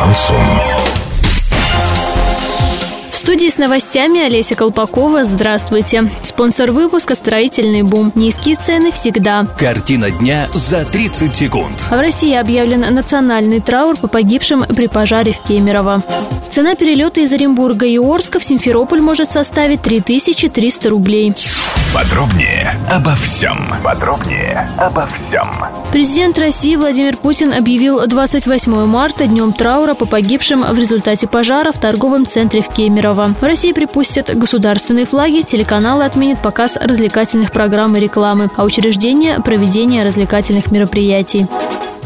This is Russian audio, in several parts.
Шансон. В студии с новостями Олеся Колпакова. Здравствуйте. Спонсор выпуска «Строительный бум». Низкие цены всегда. Картина дня за 30 секунд. В России объявлен национальный траур по погибшим при пожаре в Кемерово. Цена перелета из Оренбурга и Орска в Симферополь может составить 3300 рублей. Подробнее обо всем. Подробнее обо всем. Президент России Владимир Путин объявил 28 марта днем траура по погибшим в результате пожара в торговом центре в Кемерово. В России припустят государственные флаги, телеканалы отменят показ развлекательных программ и рекламы, а учреждения – проведение развлекательных мероприятий.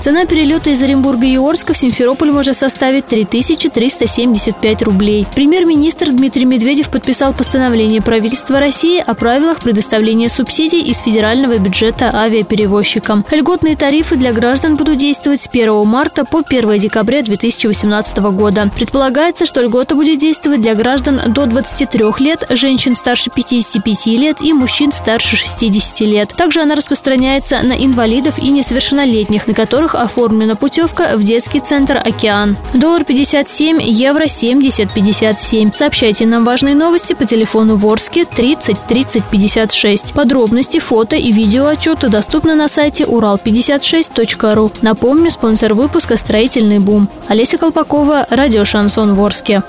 Цена перелета из Оренбурга и Орска в Симферополь может составить 3375 рублей. Премьер-министр Дмитрий Медведев подписал постановление правительства России о правилах предоставления субсидий из федерального бюджета авиаперевозчикам. Льготные тарифы для граждан будут действовать с 1 марта по 1 декабря 2018 года. Предполагается, что льгота будет действовать для граждан до 23 лет, женщин старше 55 лет и мужчин старше 60 лет. Также она распространяется на инвалидов и несовершеннолетних, на которых которых оформлена путевка в детский центр «Океан». Доллар 57, евро 70 57. Сообщайте нам важные новости по телефону Ворске 30 30 56. Подробности, фото и видео отчеты доступны на сайте урал56.ру. Напомню, спонсор выпуска «Строительный бум». Олеся Колпакова, радио «Шансон Ворске».